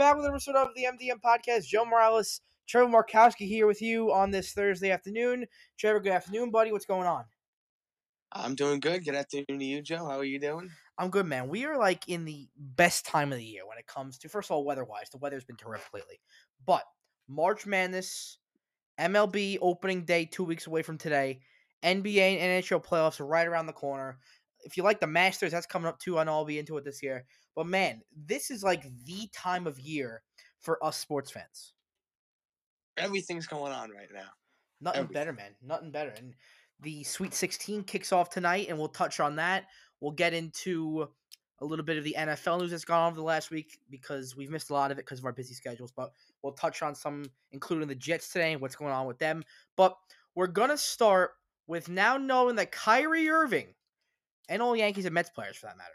back with an episode of the MDM podcast. Joe Morales, Trevor Markowski here with you on this Thursday afternoon. Trevor, good afternoon, buddy. What's going on? I'm doing good. Good afternoon to you, Joe. How are you doing? I'm good, man. We are like in the best time of the year when it comes to, first of all, weather wise. The weather's been terrific lately. But March Madness, MLB opening day two weeks away from today, NBA and NHL playoffs are right around the corner. If you like the Masters, that's coming up too. I know I'll be into it this year. But man, this is like the time of year for us sports fans. Everything's going on right now. Nothing Everything. better, man. Nothing better. And the Sweet 16 kicks off tonight, and we'll touch on that. We'll get into a little bit of the NFL news that's gone over the last week because we've missed a lot of it because of our busy schedules. But we'll touch on some, including the Jets today and what's going on with them. But we're going to start with now knowing that Kyrie Irving and all Yankees and Mets players, for that matter,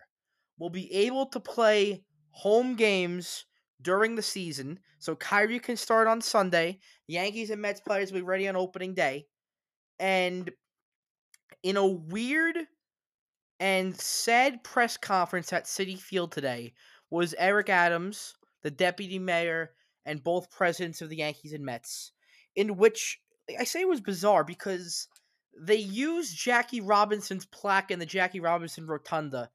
will be able to play home games during the season. So Kyrie can start on Sunday. Yankees and Mets players will be ready on opening day. And in a weird and sad press conference at Citi Field today was Eric Adams, the deputy mayor, and both presidents of the Yankees and Mets, in which I say it was bizarre because they used Jackie Robinson's plaque in the Jackie Robinson Rotunda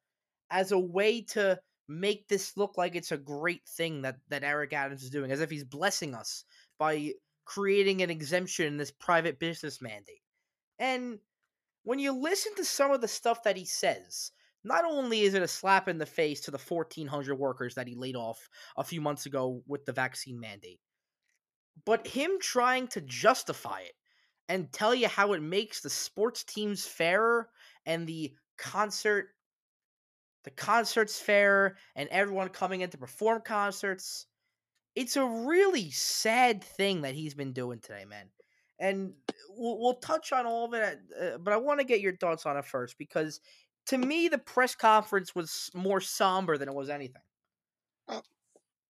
as a way to make this look like it's a great thing that, that Eric Adams is doing, as if he's blessing us by creating an exemption in this private business mandate. And when you listen to some of the stuff that he says, not only is it a slap in the face to the 1,400 workers that he laid off a few months ago with the vaccine mandate, but him trying to justify it and tell you how it makes the sports teams fairer and the concert the concerts fair and everyone coming in to perform concerts. It's a really sad thing that he's been doing today man. And we'll, we'll touch on all of it uh, but i want to get your thoughts on it first because to me the press conference was more somber than it was anything.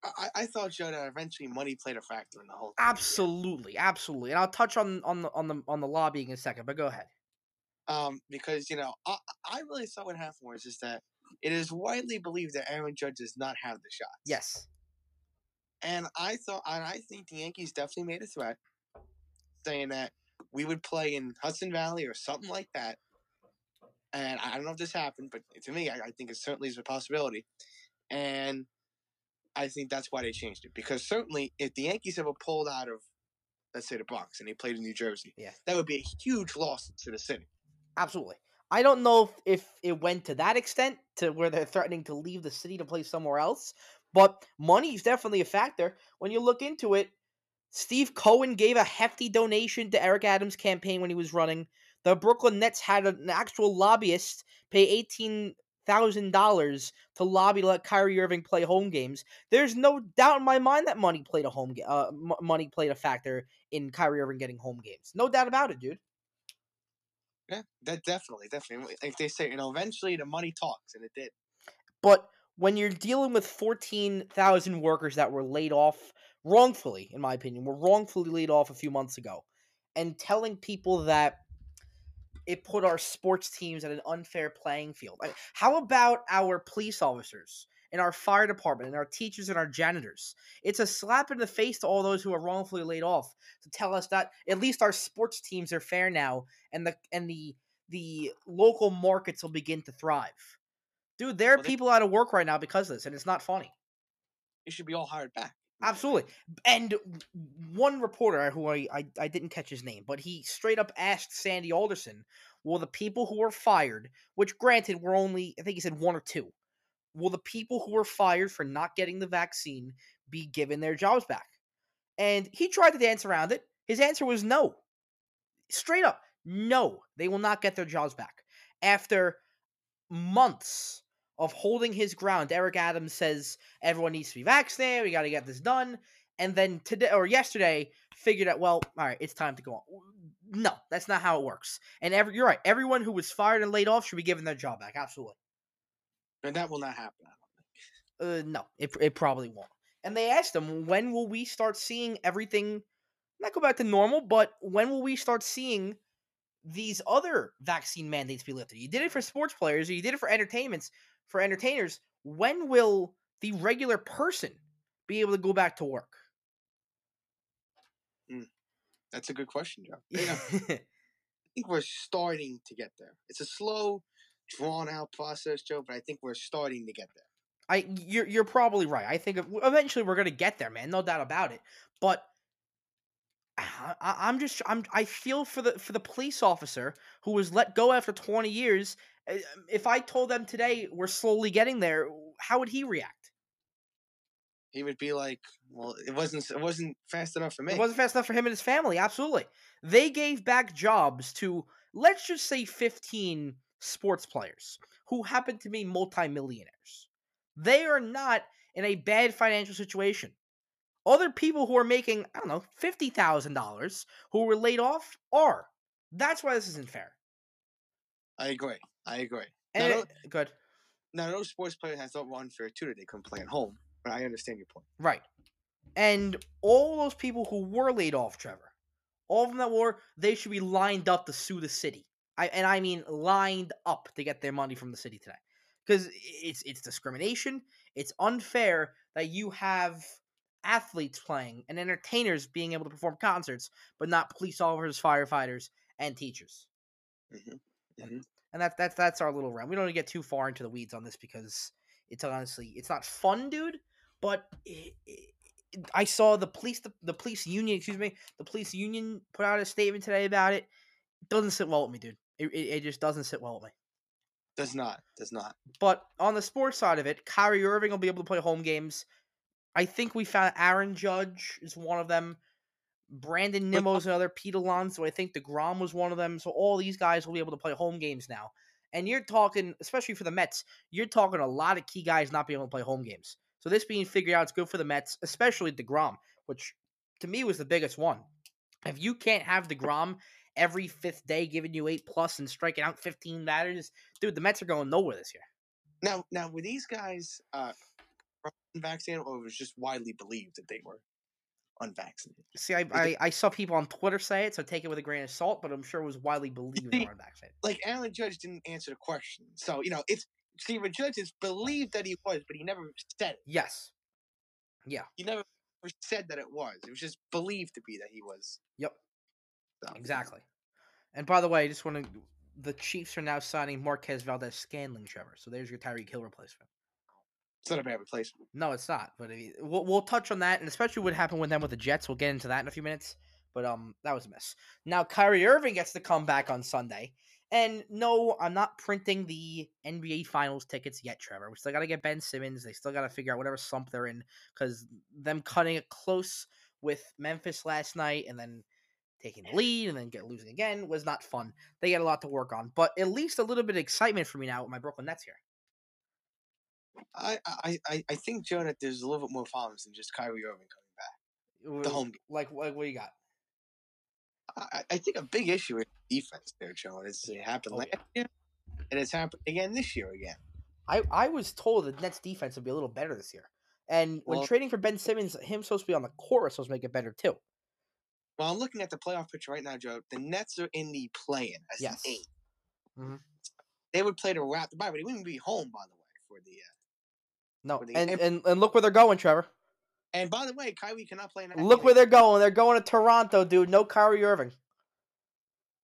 I, I thought, Joe, that eventually money played a factor in the whole thing. absolutely absolutely and i'll touch on on the on the on the lobbying in a second but go ahead. Um, because you know, I, I really thought what happened was is that it is widely believed that Aaron Judge does not have the shot. yes And I thought, and I think the Yankees definitely made a threat, saying that we would play in Hudson Valley or something like that. And I don't know if this happened, but to me, I, I think it certainly is a possibility. And I think that's why they changed it because certainly, if the Yankees ever pulled out of, let's say, the Bronx and they played in New Jersey, Yeah. that would be a huge loss to the city. Absolutely. I don't know if, if it went to that extent to where they're threatening to leave the city to play somewhere else, but money is definitely a factor. When you look into it, Steve Cohen gave a hefty donation to Eric Adams' campaign when he was running. The Brooklyn Nets had an actual lobbyist pay eighteen thousand dollars to lobby to let Kyrie Irving play home games. There's no doubt in my mind that money played a home ga- uh, m- money played a factor in Kyrie Irving getting home games. No doubt about it, dude. Yeah, that definitely, definitely. Like they say, you know, eventually the money talks, and it did. But when you're dealing with 14,000 workers that were laid off wrongfully, in my opinion, were wrongfully laid off a few months ago, and telling people that it put our sports teams at an unfair playing field. How about our police officers and our fire department and our teachers and our janitors? It's a slap in the face to all those who are wrongfully laid off to tell us that at least our sports teams are fair now and the and the the local markets will begin to thrive. Dude, there are Well, they- people out of work right now because of this, and it's not funny. It should be all hired back. Absolutely. And one reporter who I, I I didn't catch his name, but he straight up asked Sandy Alderson, "Will the people who were fired, which granted were only I think he said one or two, will the people who were fired for not getting the vaccine be given their jobs back?" And he tried to dance around it. His answer was no. Straight up, no. They will not get their jobs back. After months of holding his ground, Eric Adams says everyone needs to be vaccinated. We got to get this done. And then today or yesterday, figured out, well, all right, it's time to go on. No, that's not how it works. And every, you're right. Everyone who was fired and laid off should be given their job back. Absolutely. And that will not happen. I don't think. Uh, no, it, it probably won't. And they asked him, when will we start seeing everything not go back to normal, but when will we start seeing these other vaccine mandates be lifted? You did it for sports players, or you did it for entertainments, for entertainers. When will the regular person be able to go back to work? That's a good question, Joe. Know, I think we're starting to get there. It's a slow, drawn out process, Joe, but I think we're starting to get there. I you're you're probably right. I think eventually we're gonna get there, man. No doubt about it. But I, I- I'm just I'm I feel for the for the police officer who was let go after 20 years. Uh, If I told them today we're slowly getting there, how would he react? He would be like, "Well, it wasn't. It wasn't fast enough for me." It wasn't fast enough for him and his family. Absolutely, they gave back jobs to let's just say 15 sports players who happen to be multimillionaires. They are not in a bad financial situation. Other people who are making, I don't know, $50,000 who were laid off are. That's why this isn't fair. I agree. I agree. And tho- it- good. now, eh, those sports players has thought were unfair too that they couldn't play at home. But I understand your point. Right. And all those people who were laid off, Trevor, all of them that were, they should be lined up to sue the city. I and I mean lined up to get their money from the city today. Because it's it's discrimination. It's unfair that you have athletes playing and entertainers being able to perform concerts, but not police officers, firefighters, and teachers. hmm hmm And that's that's that's our little round. We don't want to get too far into the weeds on this because it's honestly it's not fun, dude. But i i I saw the police the, the police union, excuse me, the police union put out a statement today about it. Doesn't sit well with me, dude. It, it, it just doesn't sit well with me. Does not. Does not. But on the sports side of it, Kyrie Irving will be able to play home games. I think we found Aaron Judge is one of them. Brandon But- Nimmo's uh another. Pete Alonso, I think DeGrom was one of them. So all these guys will be able to play home games now. And you're talking, especially for the Mets, you're talking a lot of key guys not being able to play home games. So this being figured out is good for the Mets, especially DeGrom, which to me was the biggest one. If you can't have DeGrom every fifth day giving you eight plus and striking out 15 batters, dude, the Mets are going nowhere this year. Now, now, were these guys uh, unvaccinated, or it was just widely believed that they were unvaccinated? See, I, I, I saw people on Twitter say it, so take it with a grain of salt, but I'm sure it was widely believed they were unvaccinated. Like Aaron Judge didn't answer the question, so you know it's Steven Judge is believed that he was, but he never said it. Yes. Yeah. He never said that it was. It was just believed to be that he was. Yep. So, Exactly. And by the way, I just want to. The Chiefs are now signing Marquez Valdes-Scantling, Trevor. So there's your Tyreek Hill replacement. It's not a bad replacement. No, it's not. But we'll, we'll touch on that, and especially what happened with them with the Jets. We'll get into that in a few minutes. But um, that was a mess. Now Kyrie Irving gets to come back on Sunday, and no, I'm not printing the NBA Finals tickets yet, Trevor. We still got to get Ben Simmons. They still got to figure out whatever slump they're in because them cutting it close with Memphis last night, and then taking the lead, and then get losing again was not fun. They got a lot to work on, but at least a little bit of excitement for me now with my Brooklyn Nets here. I, I, I, think Joe that there's a little bit more problems than just Kyrie Irving coming back. The home game. like, what do you got? I, I think a big issue is defense there, Joe. It's, it happened Oh, last yeah. year, and it's happened again this year again. I, I was told the Nets defense would be a little better this year. And when Well- trading for Ben Simmons, him supposed to be on the court supposed to make it better too. Well, I'm looking at the playoff picture right now, Joe. The Nets are in the play-in as Yes. the eight. Mhm. They would play to wrap the Raptors, but they wouldn't be home, by the way, for the. Uh, No, For the- and, and- and and look where they're going, Trevor. and by the way, Kyrie cannot play in. Look game. where they're going. They're going to Toronto, dude. No Kyrie Irving.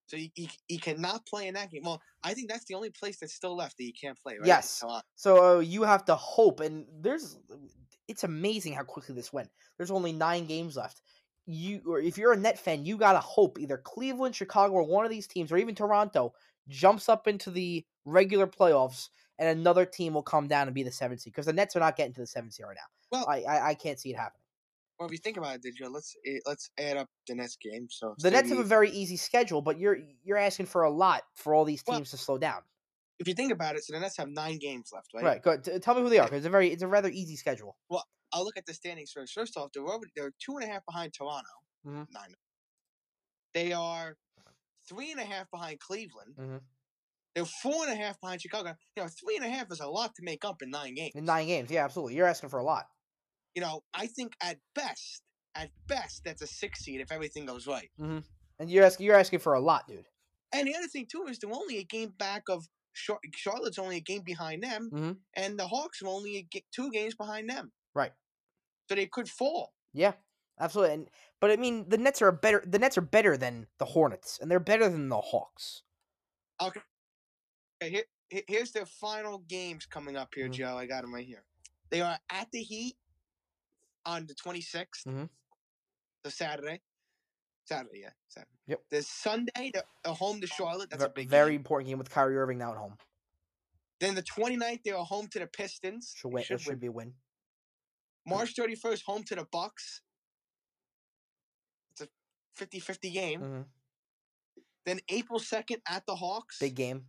So he, he, he cannot play in that game. Well, I think that's the only place that's still left that he can't play. Right? Yes. So uh, you have to hope, and there's. It's amazing how quickly this went. There's only nine games left. You, or if you're a net fan, you gotta hope either Cleveland, Chicago, or one of these teams, or even Toronto, jumps up into the regular playoffs, and another team will come down and be the seventh seed because the Nets are not getting to the seventh seed right now. Well- I, I I can't see it happening. Well, if you think about it, Joe, let's let's add up the Nets game. So The Nets have a very easy schedule, but you're you're asking for a lot for all these Well, teams to slow down. If you think about it, so the Nets have nine games left, right? Right. Go, t- tell me who they are. 'cause it's a very it's a rather easy schedule. Well, I'll look at the standings first. First off, they're over, they're two and a half behind Toronto. Mhm. Nine. They are three and a half behind Cleveland. Mhm. They're four and a half behind Chicago. You know, three and a half is a lot to make up in nine games. In nine games, yeah, absolutely. You're asking for a lot. You know, I think at best, at best, that's a six seed if everything goes right. And you're asking you're asking for a lot, dude. And the other thing too is they're only a game back of Charlotte's only a game behind them, Mhm. and the Hawks are only a two games behind them. Right. so they could fall. Yeah, absolutely. And but I mean, the Nets are better. The Nets are better than the Hornets, and they're better than the Hawks. Okay, here, here's their final games coming up here, Mhm. Joe. I got them right here. They are at the Heat on the 26th, Mhm. so Saturday. Saturday, yeah, Saturday. Yep. The Sunday, they're they're home to Charlotte. That's a big very game. important game with Kyrie Irving now at home. Then the 29th, they're home to the Pistons. Should They win. should It should win. be a win. March 31st, home to the Bucks. It's a 50-50 game. hmm Then April 2nd at the Hawks. Big game.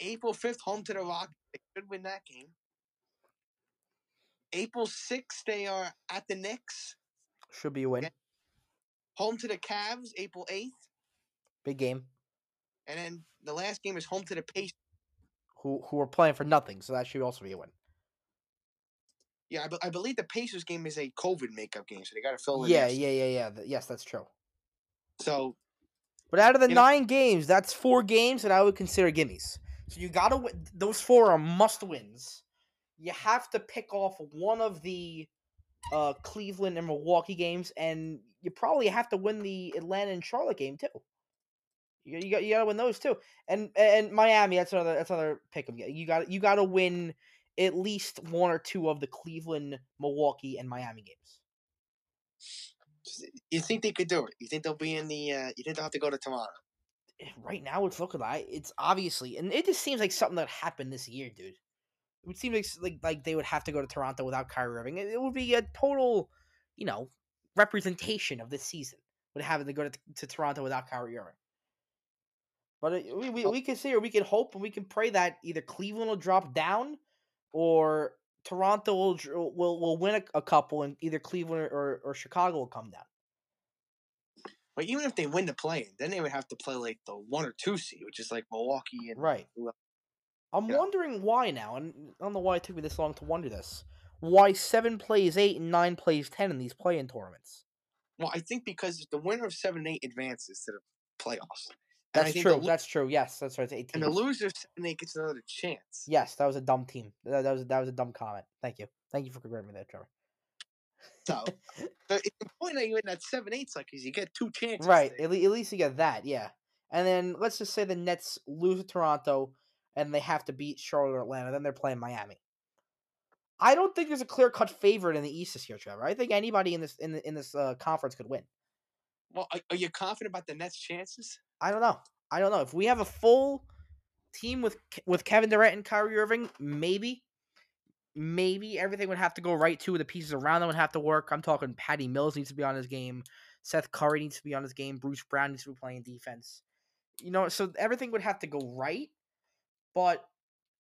April 5th, home to the Rockets. They should win that game. April 6th, they are at the Knicks. Should be a win. Home to the Cavs, April 8th. Big game. And then the last game is home to the Pacers. Who who are playing for nothing, so that should also be a win. Yeah, I, be- I believe the Pacers game is a COVID makeup game, so they got to fill in. Yeah, yeah, yeah, yeah. Yes, that's true. So But out of the You know- nine games, that's four games that I would consider gimmies. So you gotta win. Those four are must wins. You have to pick off one of the uh, Cleveland and Milwaukee games, and you probably have to win the Atlanta and Charlotte game too. You, you got you gotta win those too, and and Miami. That's another that's another pick. You got you got to win at least one or two of the Cleveland, Milwaukee, and Miami games. you think they could do it? You think they'll be in the? Uh, you think they'll have to go to Toronto? Eh, right now it's looking like it's obviously and it just seems like something that happened this year, dude. It would seem like like, like they would have to go to Toronto without Kyrie Irving. It, it would be a total, you know, representation of this season. Would having to go to, to Toronto without Kyrie Irving. But we, we, Oh. we can see or we can hope and we can pray that either Cleveland will drop down or Toronto will will, will win a, a couple and either Cleveland or, or Chicago will come down. But even if they win the play, then they would have to play like the one or two seed, which is like Milwaukee and Right. I'm Yeah. wondering why now, and I don't know why it took me this long to wonder this. Why seven plays eight and nine plays ten in these play-in tournaments? Well, I think because the winner of seven and eight advances to the playoffs. And That's true. Lo- That's true. Yes, that's right. It's and the loser of and eight gets another chance. Yes, that was a dumb team. That, that was that was a dumb comment. Thank you. Thank you for correcting me there, Trevor. So, so it's important that you win that seven eight like because you get two chances. Right. At, le- at least you get that. Yeah. And then let's just say the Nets lose to Toronto, and they have to beat Charlotte or Atlanta. Then they're playing Miami. I don't think there's a clear-cut favorite in the East this year, Trevor. I think anybody in this in the, in this uh, conference could win. Well, are, are you confident about the Nets' chances? I don't know. I don't know if we have a full team with with Kevin Durant and Kyrie Irving. Maybe, maybe everything would have to go right too. The pieces around them would have to work. I'm talking Patty Mills needs to be on his game. Seth Curry needs to be on his game. Bruce Brown needs to be playing defense. You know, so everything would have to go right. But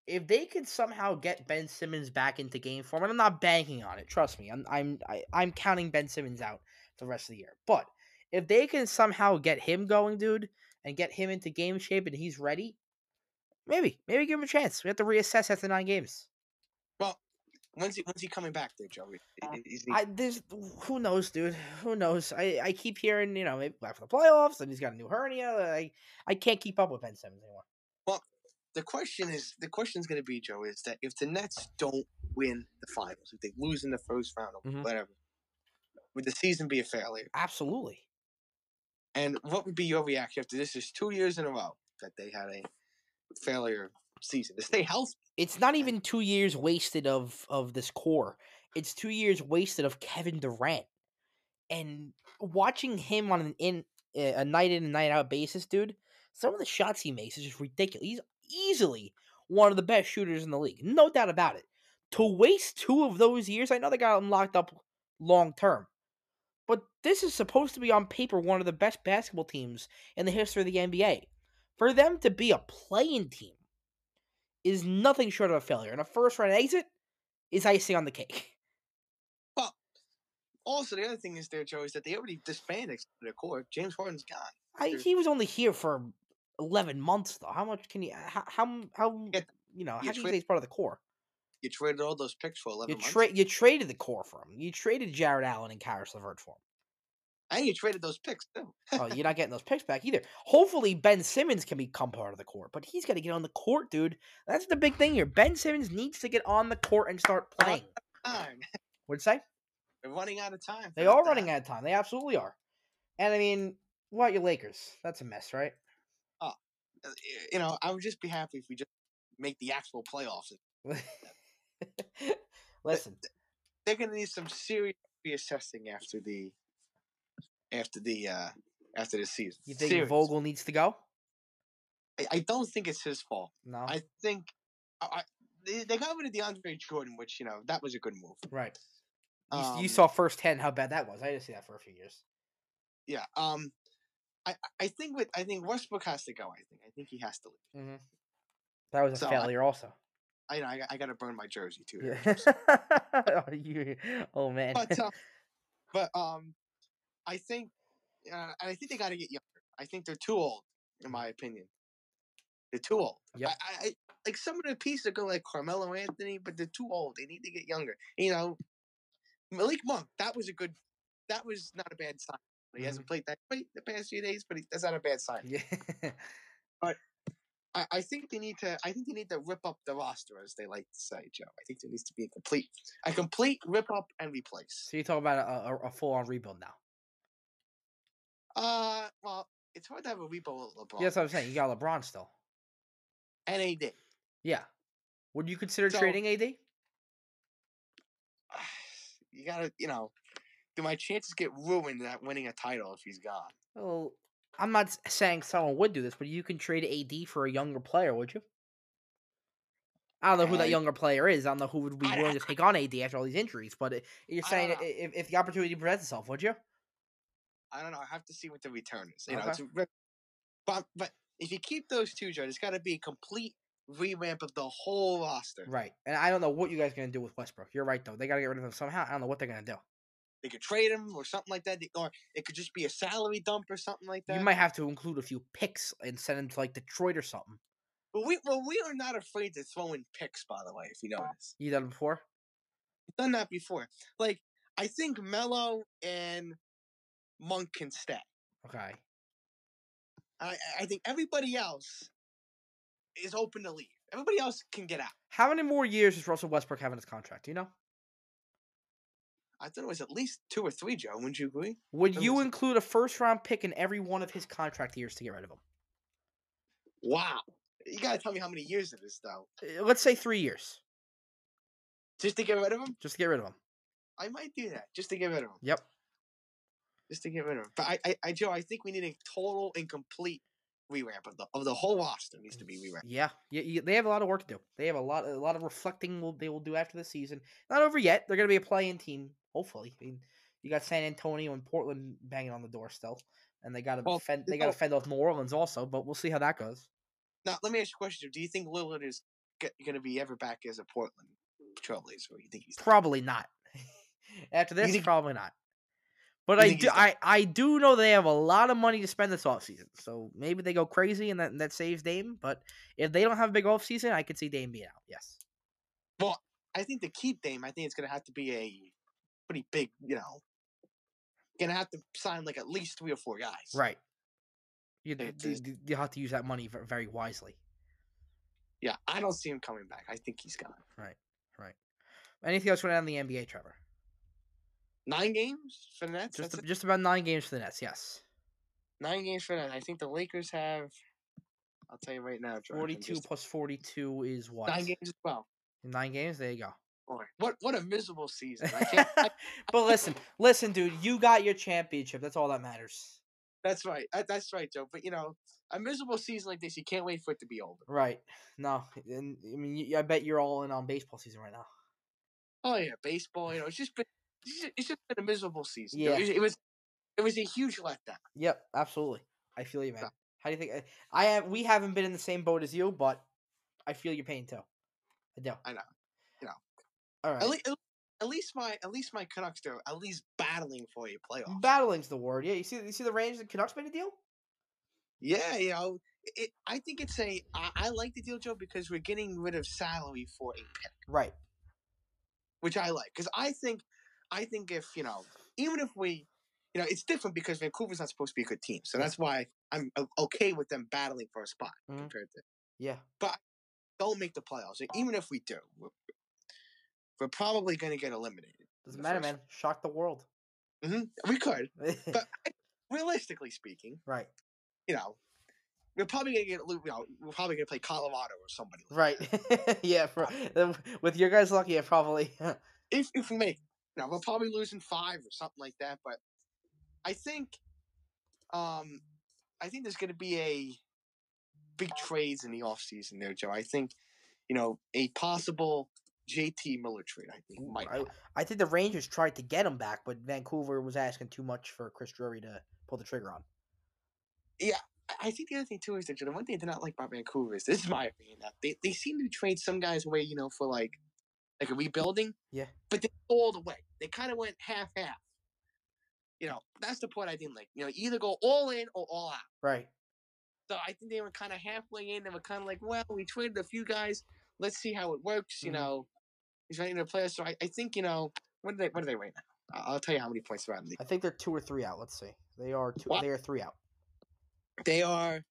if they could somehow get Ben Simmons back into game form, and I'm not banking on it, trust me, I'm I'm I, I'm counting Ben Simmons out the rest of the year. But if they can somehow get him going, dude, and get him into game shape and he's ready, maybe, maybe give him a chance. We have to reassess after nine games. Well, when's he when's he coming back there, Joey? I- uh, Is he, I there's who knows, dude. Who knows? I, I keep hearing, you know, maybe for the playoffs, and he's got a new hernia. I I can't keep up with Ben Simmons anymore. The question is the question is going to be Joe is that if the Nets don't win the finals, if they lose in the first round or Mhm. whatever, would the season be a failure? Absolutely. And what would be your reaction after this is two years in a row that they had a failure season to stay healthy? It's not even two years wasted of of this core. It's two years wasted of Kevin Durant, and watching him on an in a night in and night out basis, dude. Some of the shots he makes is just ridiculous. He's easily one of the best shooters in the league, no doubt about it. To waste two of those years, I know they got him locked up long term, but this is supposed to be on paper one of the best basketball teams in the history of the NBA. For them to be a playing team is nothing short of a failure. And a first round exit is icing on the cake. But also, the other thing is there, Joe, is that they already disbanded their core. James Harden's gone. I, he was only here for eleven months, though. How much can you? Uh, how how, how you know? How you can you tra- say he's part of the core? You traded all those picks for eleven You months, you traded the core for him. You traded Jarrett Allen and Caris LeVert for him. and you traded those picks too. Oh, you're not getting those picks back either. Hopefully, Ben Simmons can become part of the court, but he's got to get on the court, dude. That's the big thing here. Ben Simmons needs to get on the court and start playing. What'd you say? They're running out of time. They are running out of time. They absolutely are. And I mean, what your Lakers? That's a mess, right? Uh, You know, I would just be happy if we just make the actual playoffs. Listen, They're gonna need some serious reassessing after the after the uh after the season. you think Serious. Vogel needs to go? I, I don't think it's his fault. No. I think I, I, they, they got rid of DeAndre Jordan, which you know that was a good move. right. You, s- you Um, saw firsthand how bad that was. I didn't see that for a few years. Yeah. Um. I I- I think with I think Westbrook has to go. I think I think he has to leave. hmm That was a So, I- failure, also. I know I, got- I got to burn my jersey too. Yeah. oh, you, oh man. But uh, but um, I think uh, and I think they got to get younger. I think they're too old, in my opinion. They're too old. Yep. I, I, I like some of the pieces are good, like Carmelo Anthony, but they're too old. They need to get younger. You know, Malik Monk. That was a good. That was not a bad sign. He Mm-hmm. hasn't played that great the past few days, but he, that's not a bad sign. yeah. I, I think they need to. I think they need to rip up the roster, as they like to say, Joe. I think there needs to be a complete, a complete rip up and replace. So you're talking about a, a, a full on rebuild now. Uh, well, it's hard to have a rebuild with LeBron Yeah, that's what I'm saying. You got LeBron still. and AD. Yeah. Would you consider So- trading AD? You gotta, you know, do my chances get ruined at winning a title if he's gone? Well, I'm not saying someone would do this, but you can trade AD for a younger player, would you? I don't know who that younger player is. I don't know who would be willing to take on AD after all these injuries. But uh, i- you're saying know. if, if the opportunity presents itself, would you? I don't know. I have to see what the return is. You know, Okay. it's a but but if you keep those two, Joe, it's got to be a complete revamp of the whole roster. Right. And I don't know what you guys are gonna do with Westbrook. You're right though. They gotta get rid of him somehow. I don't know what they're gonna do. They could trade him or something like that, they- or it could just be a salary dump or something like that. You might have to include a few picks and send him to like Detroit or something. But we well, we are not afraid to throw in picks. By the way, if you notice, You done it before? we've done that before. Like I think Melo and Monk can stay. Okay. I I think everybody else is open to leave. Everybody else can get out. How many more years does Russell Westbrook have in his contract? Do you know? I thought it was at least two or three, Joe. Wouldn't you agree? Would you include a first round pick in every one of his contract years to get rid of him? Wow. You gotta tell me how many years it is, though. Uh, Let's say three years, Just to get rid of him? just to get rid of him. I might do that. Just to get rid of him. Yep. Just to get rid of him. But I, I, I Joe, I think we need a total and complete revamp of the of the whole roster needs to be. Yeah, yeah, yeah, they have a lot of work to do. They have a lot, a lot of reflecting. Will they will do after the season? Not over yet. They're going to be a play-in team, hopefully. I mean, you got San Antonio and Portland banging on the door still, and they got to Well, fend. They got to fend off New Orleans also, but we'll see how that goes. Now, let me ask you a question. Do you think Lillard is going to be ever back as a Portland Trailblazer, or you think he's Probably not. after this, think- probably not. But I do, I, I do know they have a lot of money to spend this offseason. So maybe they go crazy and that, that saves Dame. But if they don't have a big offseason, I could see Dame being out. Yes. Well, I think to keep Dame, I think it's going to have to be a pretty big, you know, to have to sign like at least three or four guys. Right. You, you, have to use that money very wisely. Yeah, I don't see him coming back. I think he's gone. Right. Right. Anything else going on in the NBA, Trevor? Nine games for the Nets. Just it? just about nine games for the Nets. Yes. Nine games for the Nets. I think the Lakers have. I'll tell you right now, Jordan. Forty-two just- plus forty-two is what? Nine games as well. Nine games. There you go. What what a miserable season! I can't. I, but listen, listen, dude. You got your championship. That's all that matters. that's right. That, that's right, Joe. But you know, a miserable season like this, you can't wait for it to be over. Right. No. And I mean, I bet you're all in on baseball season right now. Oh yeah, baseball. You know, it's just been it's just, it's just been a miserable season. Yeah. It was, it was a huge letdown. Yep. Absolutely. I feel you, man. How do you think? uh, I have. We haven't been in the same boat as you, but I feel your pain too. I do. I know. All right. At, least, at least my at least my Canucks are at least battling for a playoff. Battling's the word. Yeah. You see. You see the Rangers and Canucks made a deal. Yeah, you know, it, I think it's a. I, I like the deal, Joe, because we're getting rid of salary for a pick, Right. which I like. Because I think, I think if you know, even if we, you know, it's different because Vancouver's not supposed to be a good team, so that's why I'm okay with them battling for a spot Mhm. compared to Yeah. But don't make the playoffs. Even if we do, we're, probably going to get eliminated. Doesn't matter, man. Shock the world. Mhm, We could, but realistically speaking, right, you know, we're probably gonna get you know we're probably gonna play Colorado or somebody. like right. yeah, for, uh, with your guys lucky, yeah, probably. if if we make you know we're probably losing five or something like that but i think um i think there's going to be a big trades in the off season there joe i think you know a possible jt miller trade i think might I, I think the Rangers tried to get him back, but Vancouver was asking too much for Chris Drury to pull the trigger on. Yeah, I think the other thing too is that the one thing I do not like about Vancouver is this is my opinion that they, they seem to trade some guys away, you know, for like like a rebuilding. Yeah. But they all the way. They kind of went half half. You know, that's the point I didn't like. You know, either go all in or all out. Right. So I think they were kind of halfway in. They were kind of like, well, we traded a few guys. Let's see how it works. You Mhm. know, he's to play. So I, I think you know what are they what are they right now? I'll tell you how many points they're at. in the- I think they're two or three out. Let's see. They are two. What? They are three out. They are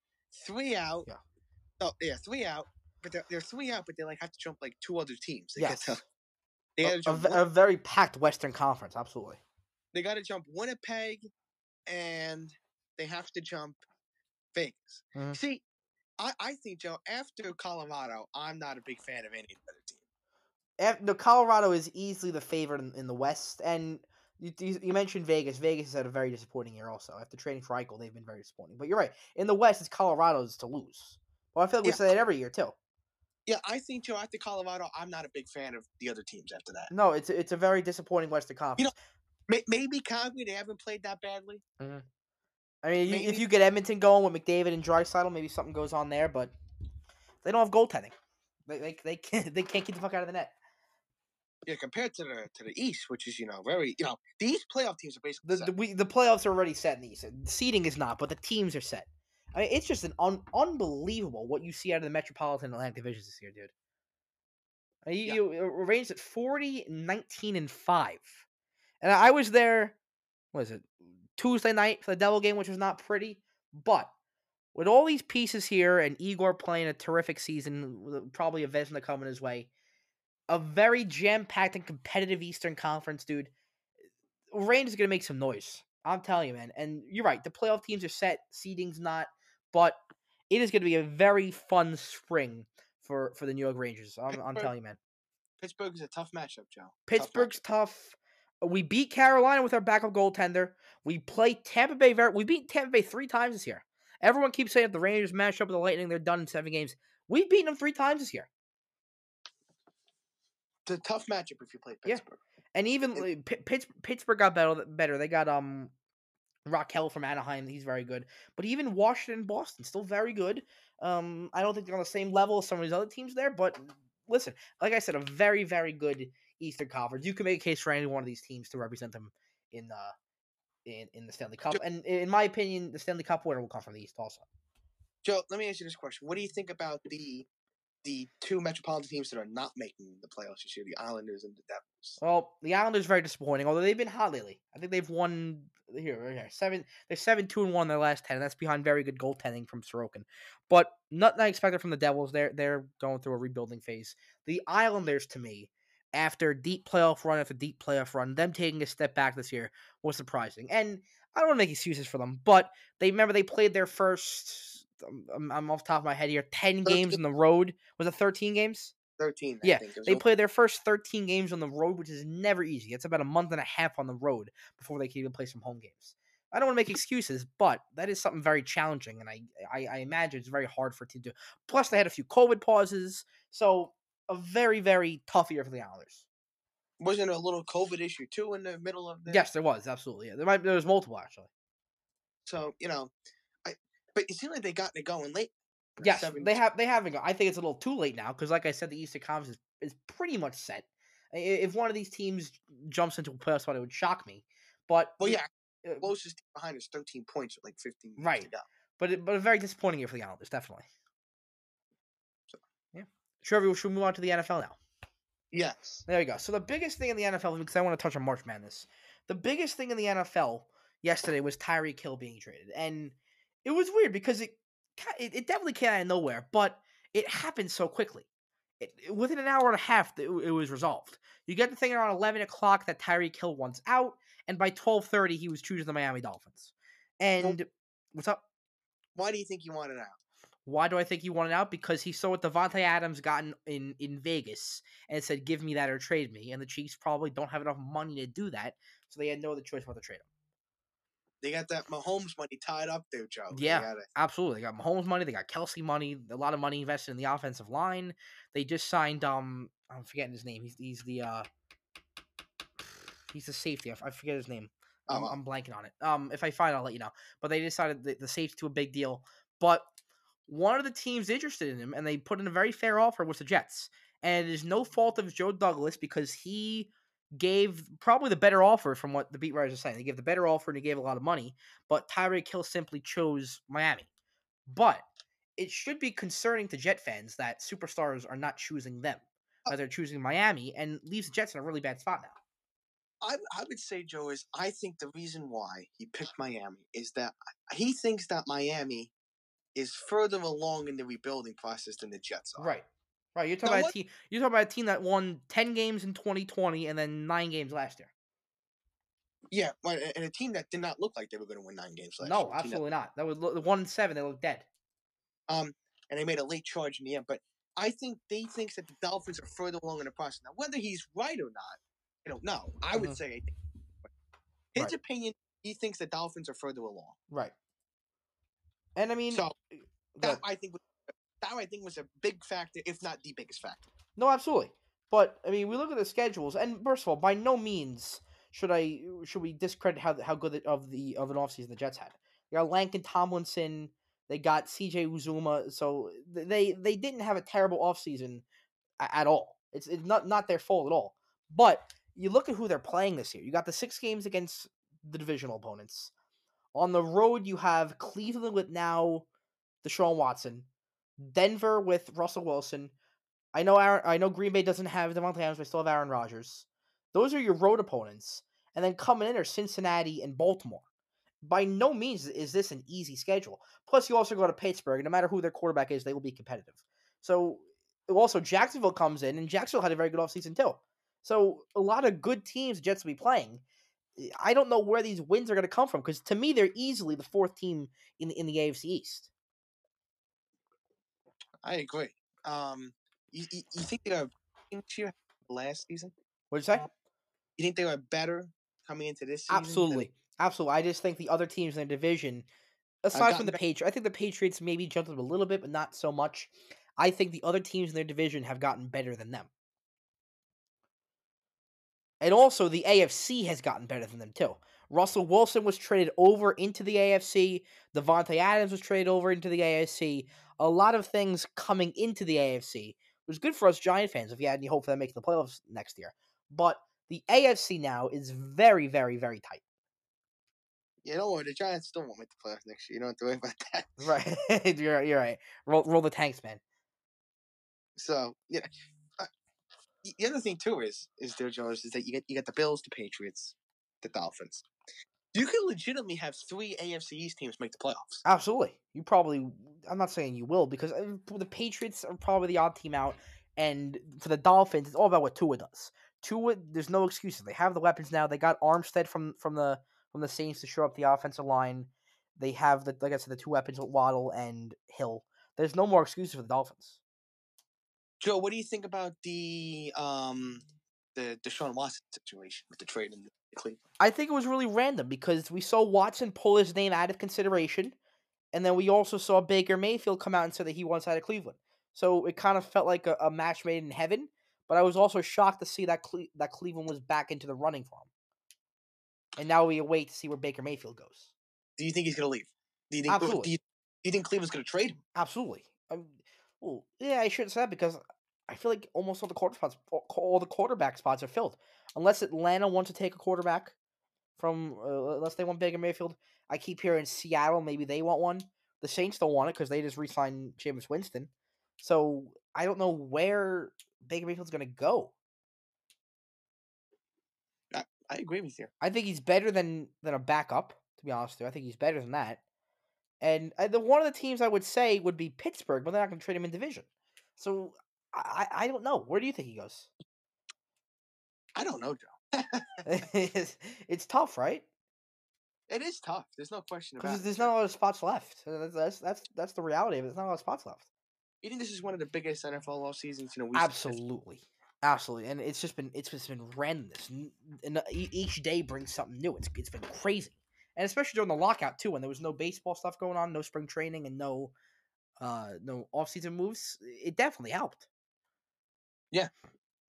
three out. Yeah. Oh yeah, three out. But they're, they're three out, but they like have to jump like two other teams. They Yes. To, they A, got to a jump. a very packed Western Conference. Absolutely. they got to jump Winnipeg, and they have to jump Vegas. Mhm. See, I, I think Joe after Colorado, I'm not a big fan of any other team. The Colorado is easily the favorite in, in the West, and you, you you mentioned Vegas. Vegas has had a very disappointing year. Also, after trading for Eichel, they've been very disappointing. But you're right. In the West, it's Colorado's to lose. Well, I feel like we say that every year too. Yeah, I think Joe after Colorado, I'm not a big fan of the other teams after that. No, it's a- it's a very disappointing Western Conference. You May- Maybe Calgary, they haven't played that badly. Mm-hmm. I mean, you, if you get Edmonton going with McDavid and Draisaitl, maybe something goes on there. But they don't have goaltending. They they they can't they can't keep the fuck out of the net. Yeah, compared to the to the East, which is you know very you know the East playoff teams are basically The set. the, we, the playoffs are already set in the East. Seeding is not, but the teams are set. I mean, it's just an un, unbelievable what you see out of the Metropolitan Atlantic divisions this year, dude. Uh, You, Yeah. you uh, ranged at 40, 19, and 5. And I was there, what is it, Tuesday night for the Devil game, which was not pretty. But with all these pieces here and Igor playing a terrific season, probably a Vezina coming his way, a very jam packed and competitive Eastern Conference, dude. Rangers going to make some noise. I'm telling you, man. And you're right. The playoff teams are set. Seeding's not. But it is going to be a very fun spring for, for the New York Rangers. I'm, I'm telling you, man. Pittsburgh is a tough matchup, Joe. Tough Pittsburgh's matchup. tough. We beat Carolina with our backup goaltender. We play Tampa Bay. Very, we beat Tampa Bay three times this year. Everyone keeps saying if the Rangers match up with the Lightning, they're done in seven games. We've beaten them three times this year. It's a tough matchup if you play Pittsburgh. Yeah. And even It- like, Pitt, Pitts, Pittsburgh got better. Better. They got um Rakell from Anaheim. He's very good. But even Washington, and Boston, still very good. Um, I don't think they're on the same level as some of these other teams there. But listen, like I said, a very, very good Eastern Conference. You can make a case for any one of these teams to represent them in uh in, in the Stanley Cup. And in my opinion, the Stanley Cup winner will come from the East also. Joe, let me ask you this question: What do you think about the the two metropolitan teams that are not making the playoffs this year, the Islanders and the Devils? Well, the Islanders very disappointing, although they've been hot lately. I think they've won here, right here, seven. They're seven two and one in their last ten, and that's behind very good goaltending from Sorokin. But nothing I expected from the Devils. They're they're going through a rebuilding phase. The Islanders, to me, after deep playoff run after deep playoff run, them taking a step back this year was surprising. And I don't want to make excuses for them, but they remember they played their first. I'm, I'm off the top of my head here. Ten games on the road. Was it thirteen games? Thirteen. I Yeah, think, They the- play their first 13 games on the road, which is never easy. It's about a month and a half on the road before they can even play some home games. I don't want to make excuses, but that is something very challenging, and I, I, I imagine it's very hard for a team to do. Plus, they had a few COVID pauses, so a very, very tough year for the Islanders. wasn't a little COVID issue too in the middle of the Yes, there was absolutely. Yeah. There might there was multiple actually. So you know, but it seems like they got it going late. Yes, Seven- they have they haven't. I think it's a little too late now because, like I said, the Eastern Conference is, is pretty much set. If one of these teams jumps into a playoff spot, it would shock me. But Well, yeah, uh, closest team behind is thirteen points with like fifteen. Right. But it, but a very disappointing year for the Islanders, definitely. So- Yeah. Sure, We should we move on to the NFL now? Yes. There you go. So the biggest thing in the NFL, because I want to touch on March Madness, the biggest thing in the NFL yesterday was Tyreek Hill being traded, and it was weird because it it, it definitely came out of nowhere, but it happened so quickly. it, it- within an hour and a half, it, it was resolved. You get the thing around eleven o'clock that Tyreek Hill wants out, and by twelve thirty, he was choosing the Miami Dolphins. And what's up? Why do you think he wanted out? Why do I think he wanted out? Because he saw what Davante Adams got in, in, in Vegas and said, "Give me that or trade me." And the Chiefs probably don't have enough money to do that, so they had no other choice but to trade him. They got that Mahomes money tied up there, Joe. Yeah. it. Absolutely, they got Mahomes money, they got Kelce money, a lot of money invested in the offensive line. They just signed um, I'm forgetting his name. He's he's the uh, he's the safety. I forget his name. I'm. I'm blanking on it. Um, if I find, it, I'll let you know. But they decided the, the safety to a big deal. But one of the teams interested in him, and they put in a very fair offer, was the Jets. And it is no fault of Joe Douglas because he gave probably the better offer from what the beat writers are saying. They gave the better offer and he gave a lot of money, but Tyreek Hill simply chose Miami. But it should be concerning to Jet fans that superstars are not choosing them. Uh that they're choosing Miami and leaves the Jets in a really bad spot now. I, I would say, Joe, is I think the reason why he picked Miami is that he thinks that Miami is further along in the rebuilding process than the Jets are. Right. Right. You're talking Now about what- a team you're talking about a team that won ten games in twenty twenty and then nine games last year. Yeah, and- a team that did not look like they were going to win nine games last no, year. a team that- absolutely not. That was the one and seven, they looked dead. Um, and they made a late charge in the end. But I think they thinks that the Dolphins are further along in the process. Now, whether he's right or not, I don't know. I would Mhm. say his Right. opinion. He thinks the Dolphins are further along. Right. And I mean So that. I think was, that I think was a big factor, if not the biggest factor. No, absolutely. But I mean, we look at the schedules, and first of all, by no means should I should we discredit how how good of the of an offseason the Jets had. They got Laken Tomlinson, they got C.J. Uzomah, so they they didn't have a terrible offseason at all. It's it's not not their fault at all. But you look at who they're playing this year. You got the six games against the divisional opponents. On the road, you have Cleveland with now Deshaun Watson, Denver with Russell Wilson. I know Aaron, I know Green Bay doesn't have Davante Adams, but they still have Aaron Rodgers. Those are your road opponents, and then coming in are Cincinnati and Baltimore. By no means is this an easy schedule. Plus, you also go to Pittsburgh, and no matter who their quarterback is, they will be competitive. So, also Jacksonville comes in, and Jacksonville had a very good offseason too. So, a lot of good teams the Jets will be playing. I don't know where these wins are going to come from because to me, they're easily the fourth team in in the AFC East. I agree. Um, you, you, you think they are year last season? What did you say? You think they are better coming into this season? Absolutely, absolutely. I just think the other teams in the division, aside from the Patriots, I think the Patriots maybe jumped up a little bit, but not so much. I think the other teams in their division have gotten better than them, and also the AFC has gotten better than them too. Russell Wilson was traded over into the AFC. Davante Adams was traded over into the AFC. A lot of things coming into the AFC. It was good for us Giant fans if you had any hope for them making the playoffs next year. But the AFC now is very, very, very tight. You know what? The Giants still won't make the playoffs next year. You don't have to worry about that. Right, you're right, you're right. Roll, roll the tanks, man. So yeah. Uh, the other thing too is is there, Jonas, is that you get you get the Bills, the Patriots, the Dolphins. You could legitimately have three AFC East teams make the playoffs. Absolutely, you probably. I'm not saying you will because uh, the Patriots are probably the odd team out, and for the Dolphins, it's all about what Tua does. Tua, there's no excuses. They have the weapons now. They got Armstead from from the from the Saints to shore up the offensive line. They have the like I said, the two weapons with Waddle and Hill. There's no more excuses for the Dolphins. Joe, what do you think about the um the Deshaun Watson situation with the trade in Cleveland? I think it was really random because we saw Watson pull his name out of consideration, and then we also saw Baker Mayfield come out and say that he wants out of Cleveland. So it kind of felt like a, a match made in heaven. But I was also shocked to see that Cle- that Cleveland was back into the running for him. And now we await to see where Baker Mayfield goes. Do you think he's going to leave? Do you think? Absolutely. Do you, do you think Cleveland's going to trade him? Absolutely. Um, well, yeah, I shouldn't say that because I feel like almost all the quarter spots, all- the quarterback spots are filled, unless Atlanta wants to take a quarterback from, uh, unless they want Baker Mayfield. I keep hearing Seattle, maybe they want one. The Saints don't want it because they just re-signed Jameis Winston. So I don't know where Baker Mayfield's going to go. I agree with you. I think he's better than than a backup. To be honest, with you. I think he's better than that. And uh, the one of the teams I would say would be Pittsburgh, but they're not going to trade him in division. So I I don't know. Where do you think he goes? I don't know, Joe. it's, it's tough, right? It is tough. There's no question about Because it. there's not a lot of spots left. That's, that's that's that's the reality of it. There's not a lot of spots left. You think this is one of the biggest NFL off seasons? You know? Absolutely, absolutely, and it's just been it's just been randomness, and each day brings something new. It's it's been crazy, and especially during the lockout too, when there was no baseball stuff going on, no spring training, and no uh no off season moves. It definitely helped. Yeah.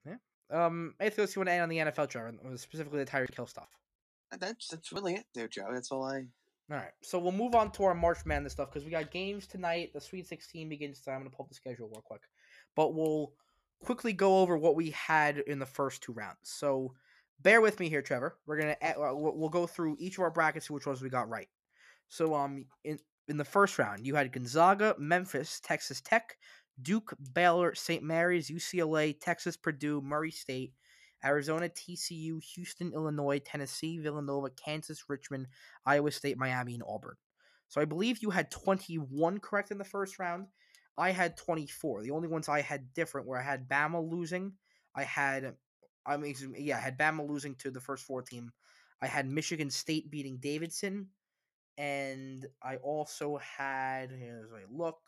yeah. Um, anything else you want to add on the NFL, Trevor, uh, specifically the Tyreek Hill stuff? That's that's really it, there, Joe. That's all I. All right, so we'll move on to our March Madness stuff because we got games tonight. The Sweet 16 begins tonight. I'm going to pull up the schedule real quick, but we'll quickly go over what we had in the first two rounds. So bear with me here, Trevor. We're gonna uh, we'll go through each of our brackets, see which ones we got right. So um, in in the first round, you had Gonzaga, Memphis, Texas Tech, Duke, Baylor, St. Mary's, UCLA, Texas, Purdue, Murray State, Arizona, TCU, Houston, Illinois, Tennessee, Villanova, Kansas, Richmond, Iowa State, Miami, and Auburn. So I believe you had 21 correct in the first round. I had 24. The only ones I had different were I had Bama losing. I had, I mean, me, yeah, I had Bama losing to the first four team. I had Michigan State beating Davidson. And I also had, as I look.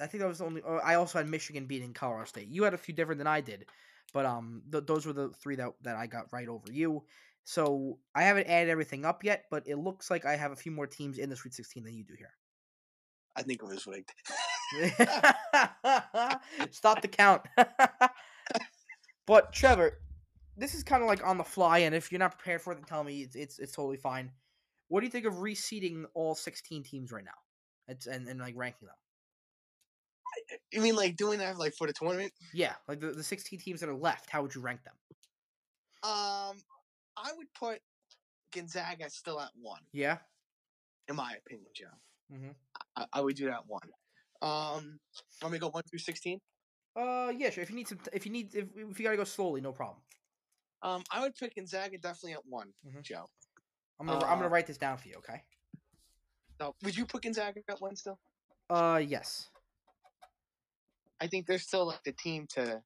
I think that was the only. Oh, I also had Michigan beating Colorado State. You had a few different than I did, but um, th- those were the three that that I got right over you. So I haven't added everything up yet, but it looks like I have a few more teams in the Sweet 16 than you do here. I think it was rigged. Stop the count. but Trevor, this is kind of like on the fly, and if you're not prepared for it, then tell me. It's it's, it's totally fine. What do you think of reseeding all 16 teams right now? It's and, and like ranking them. You mean like doing that like for the tournament? Yeah, like the, the 16 teams that are left, how would you rank them? Um, I would put Gonzaga still at one, Yeah. in my opinion, Joe. Mm-hmm. I, I would do that one. Um, let me go one through sixteen. Uh, yeah, sure. If you need some, if you need, if, if you gotta go slowly, no problem. Um, I would put Gonzaga definitely at one, Mhm. Joe. I'm gonna, I'm gonna Uh, write this down for you, okay? So, would you put Gonzaga at one still? Uh, yes. I think they're still like the team to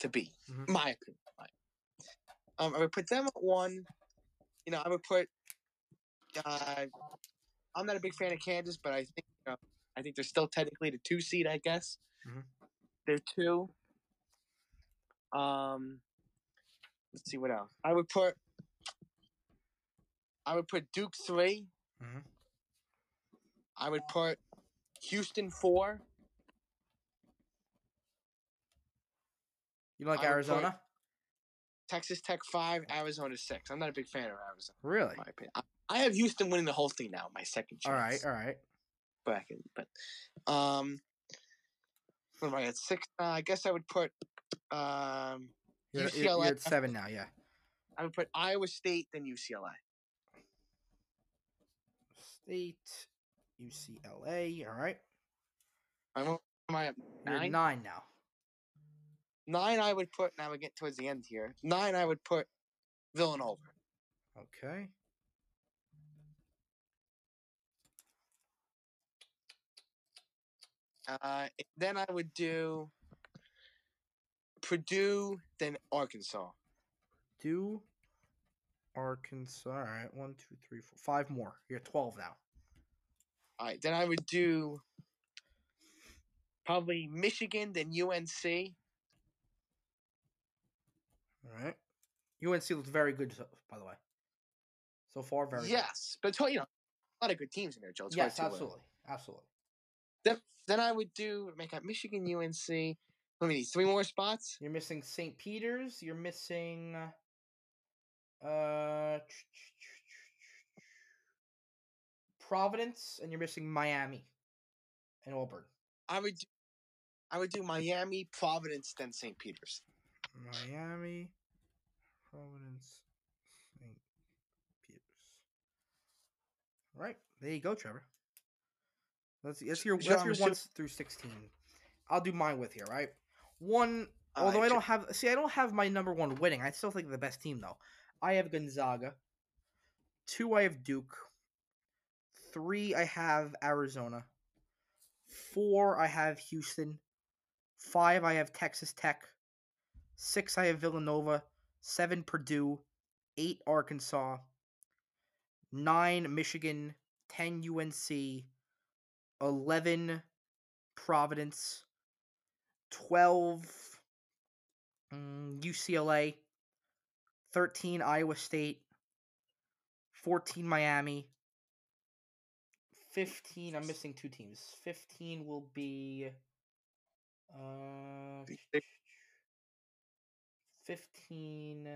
to beat. Mhm. My opinion. Um, I would put them at one. You know, I would put. Uh, I'm not a big fan of Kansas, but I think you know, I think they're still technically the two seed. I guess Mhm. they're two. Um, let's see what else. I would put. I would put Duke 3 Mhm. I would put Houston four. You like I Arizona? Texas Tech five, Arizona six. I'm not a big fan of Arizona. Really? my opinion. I, I have Houston winning the whole thing now. My second All right, chance. all right. But I can, but um, what am I at six? Uh, I guess I would put um, You're, you're, you're at seven now, yeah. I would put Iowa State then UCLA. State, UCLA. All right. I'm, am I at You're nine? nine now. Nine I would put. Now we get towards the end here. Nine I would put Villanova. Okay. Uh, then I would do Purdue, then Arkansas. Do Arkansas. All right. One, two, three, four, five more. You're 12 now. All right, then I would do probably Michigan, then UNC. All right. UNC looks very good, by the way. So far, very good. yes, but to- you know, a lot of good teams in there, Joe. It's Yes, uh, absolutely. Absolutely. Then, then I would do make up Michigan, UNC. Let me need three more spots. You're missing St. Peter's. You're missing. Uh, Providence, and you're missing Miami and Auburn. I would, do, I would do Miami, Providence, then St. Peter's. Miami, Providence, St. Peter's. All right, there you go, Trevor. That's that's your So that's I'm your assume- one through sixteen. I'll do mine with here, right? One, although I don't have see, I don't have my number one winning. I still think the best team though. I have Gonzaga. Two, I have Duke. Three, I have Arizona. Four, I have Houston. Five, I have Texas Tech. Six, I have Villanova. Seven, Purdue. Eight, Arkansas. Nine, Michigan. 10, UNC. 11, Providence. 12, mm, UCLA. 13, Iowa State. 14, Miami. 15, I'm missing two teams. 15 will be. Uh, 15.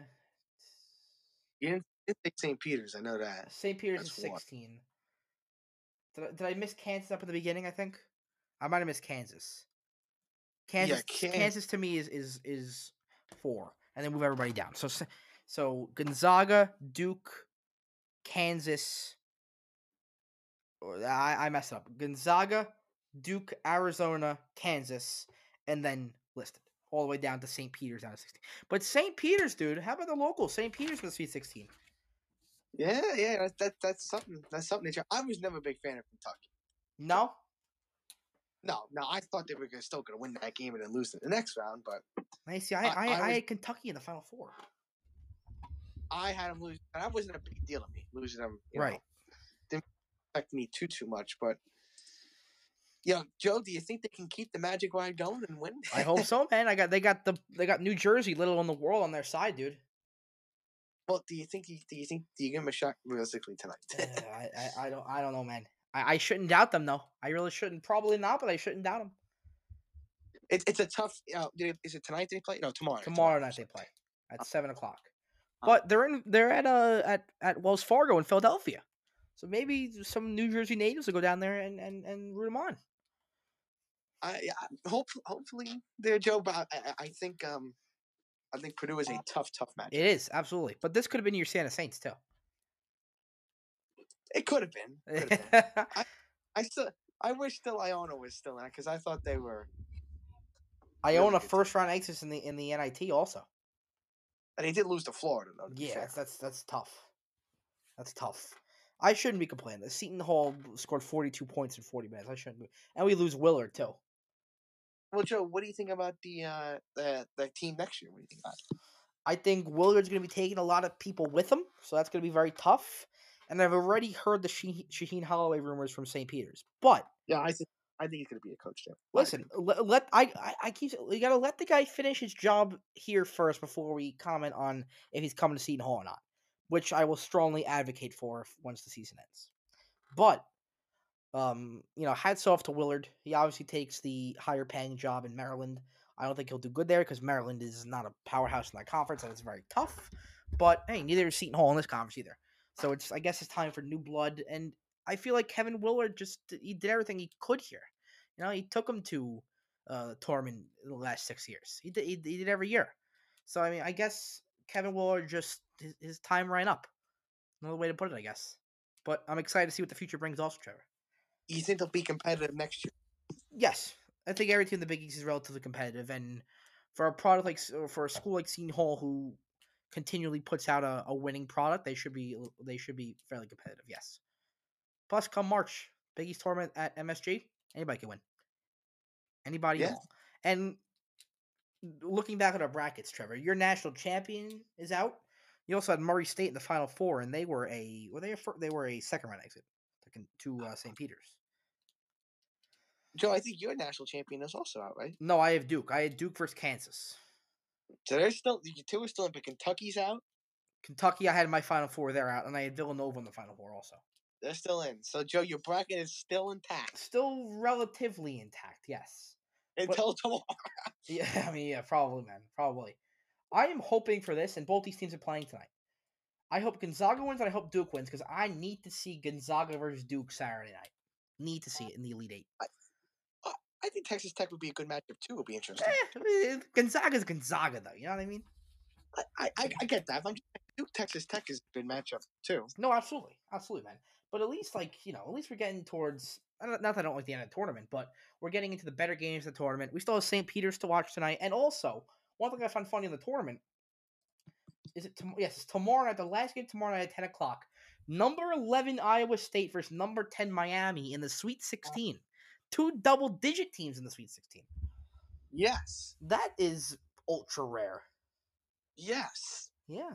You didn't, didn't St. Peter's. I know that. St. Peter's is That's one. 16. Did I, did I miss Kansas up at the beginning? I think I might have missed Kansas. Kansas, Kan- Kansas to me is is is four, and then move everybody down. So so Gonzaga, Duke, Kansas. or I I messed up. Gonzaga, Duke, Arizona, Kansas, and then listed all the way down to St. Peter's down to sixteen. But St. Peter's, dude, how about the local St. Peter's the Sweet Sixteen? Yeah, yeah. That, that that's something. That's something. That I was never a big fan of Kentucky. No, No, no. I thought they were gonna, still going to win that game and then lose in the next round, but I see. I I- I, I I, was- had Kentucky in the Final Four. I had them lose. And that wasn't a big deal to me losing them. Right. Know, didn't affect me too too much, but. Yeah, Joe. Do you think they can keep the Magic ride going and win? I hope so, man. I got they got the they got New Jersey, little in the world, on their side, dude. well, do you think? you- Do you think? Do you give them a shot realistically tonight? Uh, I, I I don't I don't know, man. I, I shouldn't doubt them though. I really shouldn't. Probably not, but I shouldn't doubt them. It, it's a tough. Uh, did it- is it tonight they play? No, tomorrow. Tomorrow night they play at seven o'clock. Uh, But they're in they're at uh at, at Wells Fargo in Philadelphia, so maybe some New Jersey natives will go down there and and, and root them on. I, I hope hopefully they're Joe, but I, I- I think um, I think Purdue is a tough, tough match. It is absolutely, but this could have been your Santa Saints too. It could have been. Could have been. I still, I wish still Iona was still in it because I thought they were. I Really Iona first round exit in the in the NIT also. And they did lose to Florida, though. to Yeah, that's, that's that's tough. That's tough. I shouldn't be complaining. The Seton Hall scored 42 points in 40 minutes. I shouldn't be. And we lose Willard too. Well, Joe, what do you think about the uh the the team next year? What do you think about? It? I think Willard's going to be taking a lot of people with him, so that's going to be very tough. And I've already heard the Shaheen, Shaheen Holloway rumors from St. Peter's. But Yeah, I think I think he's going to be a coach there. listen, let, let I, I I keep you got to let the guy finish his job here first before we comment on if he's coming to Seton Hall or not, which I will strongly advocate for if, once the season ends. But um, you know, hats off to Willard. He obviously takes the higher paying job in Maryland. I don't think he'll do good there because Maryland is not a powerhouse in that conference and it's very tough. But hey, neither is Seton Hall in this conference either. So it's I guess it's time for new blood. And I feel like Kevin Willard just he did everything he could here. You know, he took him to uh, in the last six years. He did, he, he did every year. So I mean, I guess Kevin Willard just his, his time ran up. Another way to put it, I guess. But I'm excited to see what the future brings, also, Trevor. You think they'll be competitive next year? Yes, I think every team in the Big East is relatively competitive, and for a product like for a school like Seton Hall, who continually puts out a, a winning product, they should be they should be fairly competitive. Yes. Plus, come March, Big East tournament at MSG, anybody can win. Anybody Yeah. And looking back at our brackets, Trevor, your national champion is out. You also had Murray State in the Final Four, and they were a were they a, they were a second round exit to, to uh, St. Peter's. Joe, I think your national champion is also out, right? No, I have Duke. I had Duke versus Kansas. So they're still the two are still in, but Kentucky's out. Kentucky, I had my Final Four there out, and I had Villanova in the Final Four also. They're still in. So Joe, your bracket is still intact Still relatively intact, yes. until tomorrow. Yeah, I mean, yeah, probably, man, probably. I am hoping for this, and both these teams are playing tonight. I hope Gonzaga wins, and I hope Duke wins, because I need to see Gonzaga versus Duke Saturday night. Need to see it in the Elite Eight. I think Texas Tech would be a good matchup too. It would be interesting. Eh, Gonzaga's Gonzaga, though. You know what I mean? I, I, I- get that. I'm just, Duke Texas Tech is a good matchup too. No, absolutely, absolutely, man. But at least, like you know, at least we're getting towards. Don't- that I don't like the end of the tournament, but we're getting into the better games of the tournament. We still have St. Peter's to watch tonight, and also one thing I found funny in the tournament is it. Tom- yes, tomorrow night. The last game tomorrow night at ten o'clock. Number eleven Iowa State versus number ten Miami in the Sweet Sixteen. Two double-digit teams in the Sweet Sixteen. Yes. That is ultra rare. Yes. Yeah.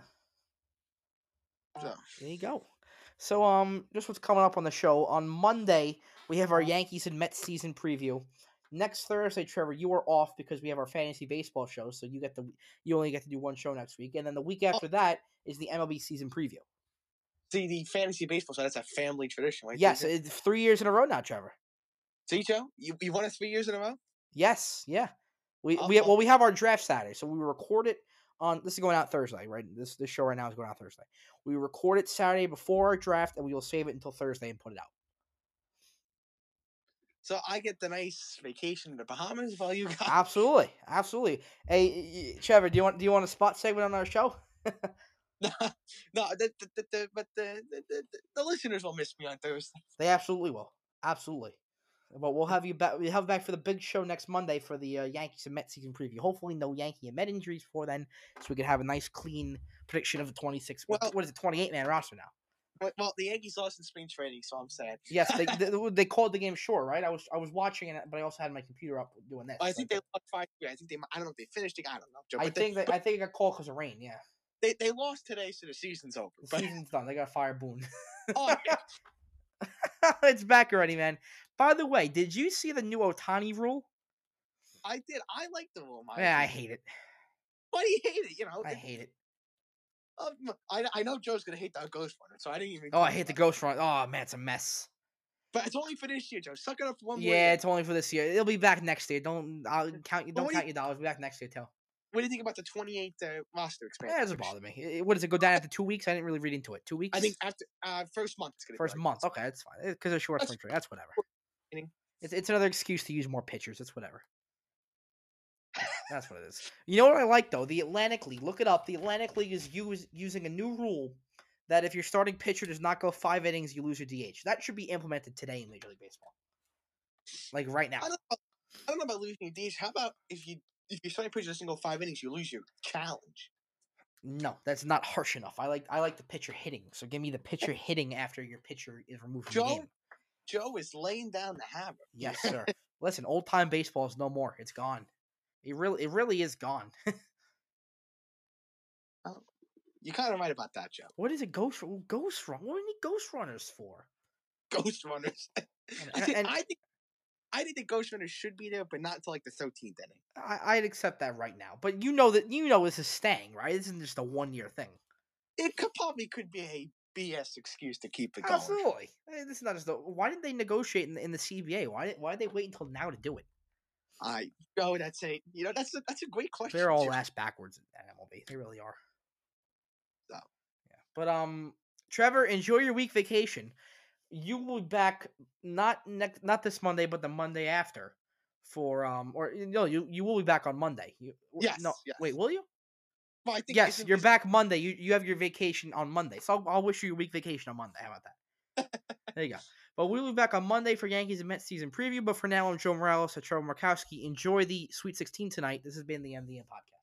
So There you go. So um, just what's coming up on the show on Monday we have our Yankees and Mets season preview. Next Thursday, Trevor, you are off because we have our fantasy baseball show, so you get the you only get to do one show next week, and then the week after that is the MLB season preview. see the fantasy baseball, so that's a family tradition, right? Yes, it's three years in a row now, Trevor. See, Joe, you you won it three years in a row. Yes, yeah. We Oh, we well we have our draft Saturday, so we record it on this is going out Thursday, right? This this show right now is going out Thursday. We record it Saturday before our draft, and we will save it until Thursday and put it out. So I get the nice vacation in the Bahamas while you got. Absolutely, absolutely. Hey, Trevor, do you want do you want a spot segment on our show? no, no, the, the, the, but the, the, the, the listeners will miss me on Thursday. They absolutely will. Absolutely. But we'll have you back. We have back for the big show next Monday for the uh, Yankees and Mets season preview. Hopefully, no Yankee and Met injuries before then, so we can have a nice, clean prediction of the 26. Well- what is it? 28 man roster now. Well, the Yankees lost in spring training, so I'm sad. Yes, they, they they called the game short, right? I was I was watching it, but I also had my computer up doing this. I so think they lost five. Yeah, I think they. I don't know if they finished it. I don't know. Joe, I think they, I think it got called because of rain. Yeah, they, they lost today, so the season's over. the But season's done. They got to fire Boone. oh, yeah, it's back already, man. By the way, did you see the new Ohtani rule? I did. I like the rule. my Yeah, I hate it. Why do you hate it? You know, I it- hate it. um, I, I know Joe's gonna hate that Ghost Runner, so I didn't even. Oh, I hate the. Ghost Run. Oh man, it's a mess. But it's only for this year, Joe. Suck it up for one more. Yeah, it's only for this year. It'll be back next year. Don't I'll count you. Don't count you- your dollars. Be back next year too. What do you think about the 28 uh, roster expansion? Yeah, it doesn't bother me. I- I- What does it go down after two weeks? I didn't really read into it. Two weeks. I think after uh, first month it's gonna first month. Okay, that's fine. Because of short That's-. That's whatever. It's it's another excuse to use more pitchers. It's whatever. That's what it is. You know what I like though? The Atlantic League. Look it up. The Atlantic League is use, using a new rule that if your starting pitcher does not go five innings, you lose your DH. That should be implemented today in Major League Baseball. Like right now. I don't, know, I don't know about losing your DH. How about if you if your starting pitcher doesn't go five innings, you lose your challenge. No, that's not harsh enough. I like I like the pitcher hitting. So give me the pitcher hitting after your pitcher is removed from the game. Joe is laying down the hammer. Yes, sir. Listen, old time baseball is no more. It's gone. It really it really is gone. Oh, you're kind of right about that, Joe. what is a ghost ghost run? What do you need ghost runners for? Ghost runners. I And- and- I think I think the ghost runners should be there, but not until like the 13th inning. I, I'd accept that right now. But you know that you know this is staying, right? This isn't just a one year thing. It could probably could be a BS excuse to keep it going. Absolutely. Eh, This is not just a, why didn't they negotiate in the, in the CBA? Why did why did they wait until now to do it? I Joe, that's a you know that's a that's a great question. They're all ass backwards at MLB. They really are. So. Yeah. But um, Trevor, enjoy your week vacation. You will be back not next, not this Monday, but the Monday after, for um, or no, you you will be back on Monday. You, Yes, No. yes. Wait, will you? Well, I think Yes, you're back Monday. You you have your vacation on Monday, so I'll, I'll wish you a week vacation on Monday. How about that? there you go. But we'll be back on Monday for Yankees and Mets season preview. But for now, I'm Joe Morales at Trevor Markowski. Enjoy the Sweet 16 tonight. This has been the MDM podcast.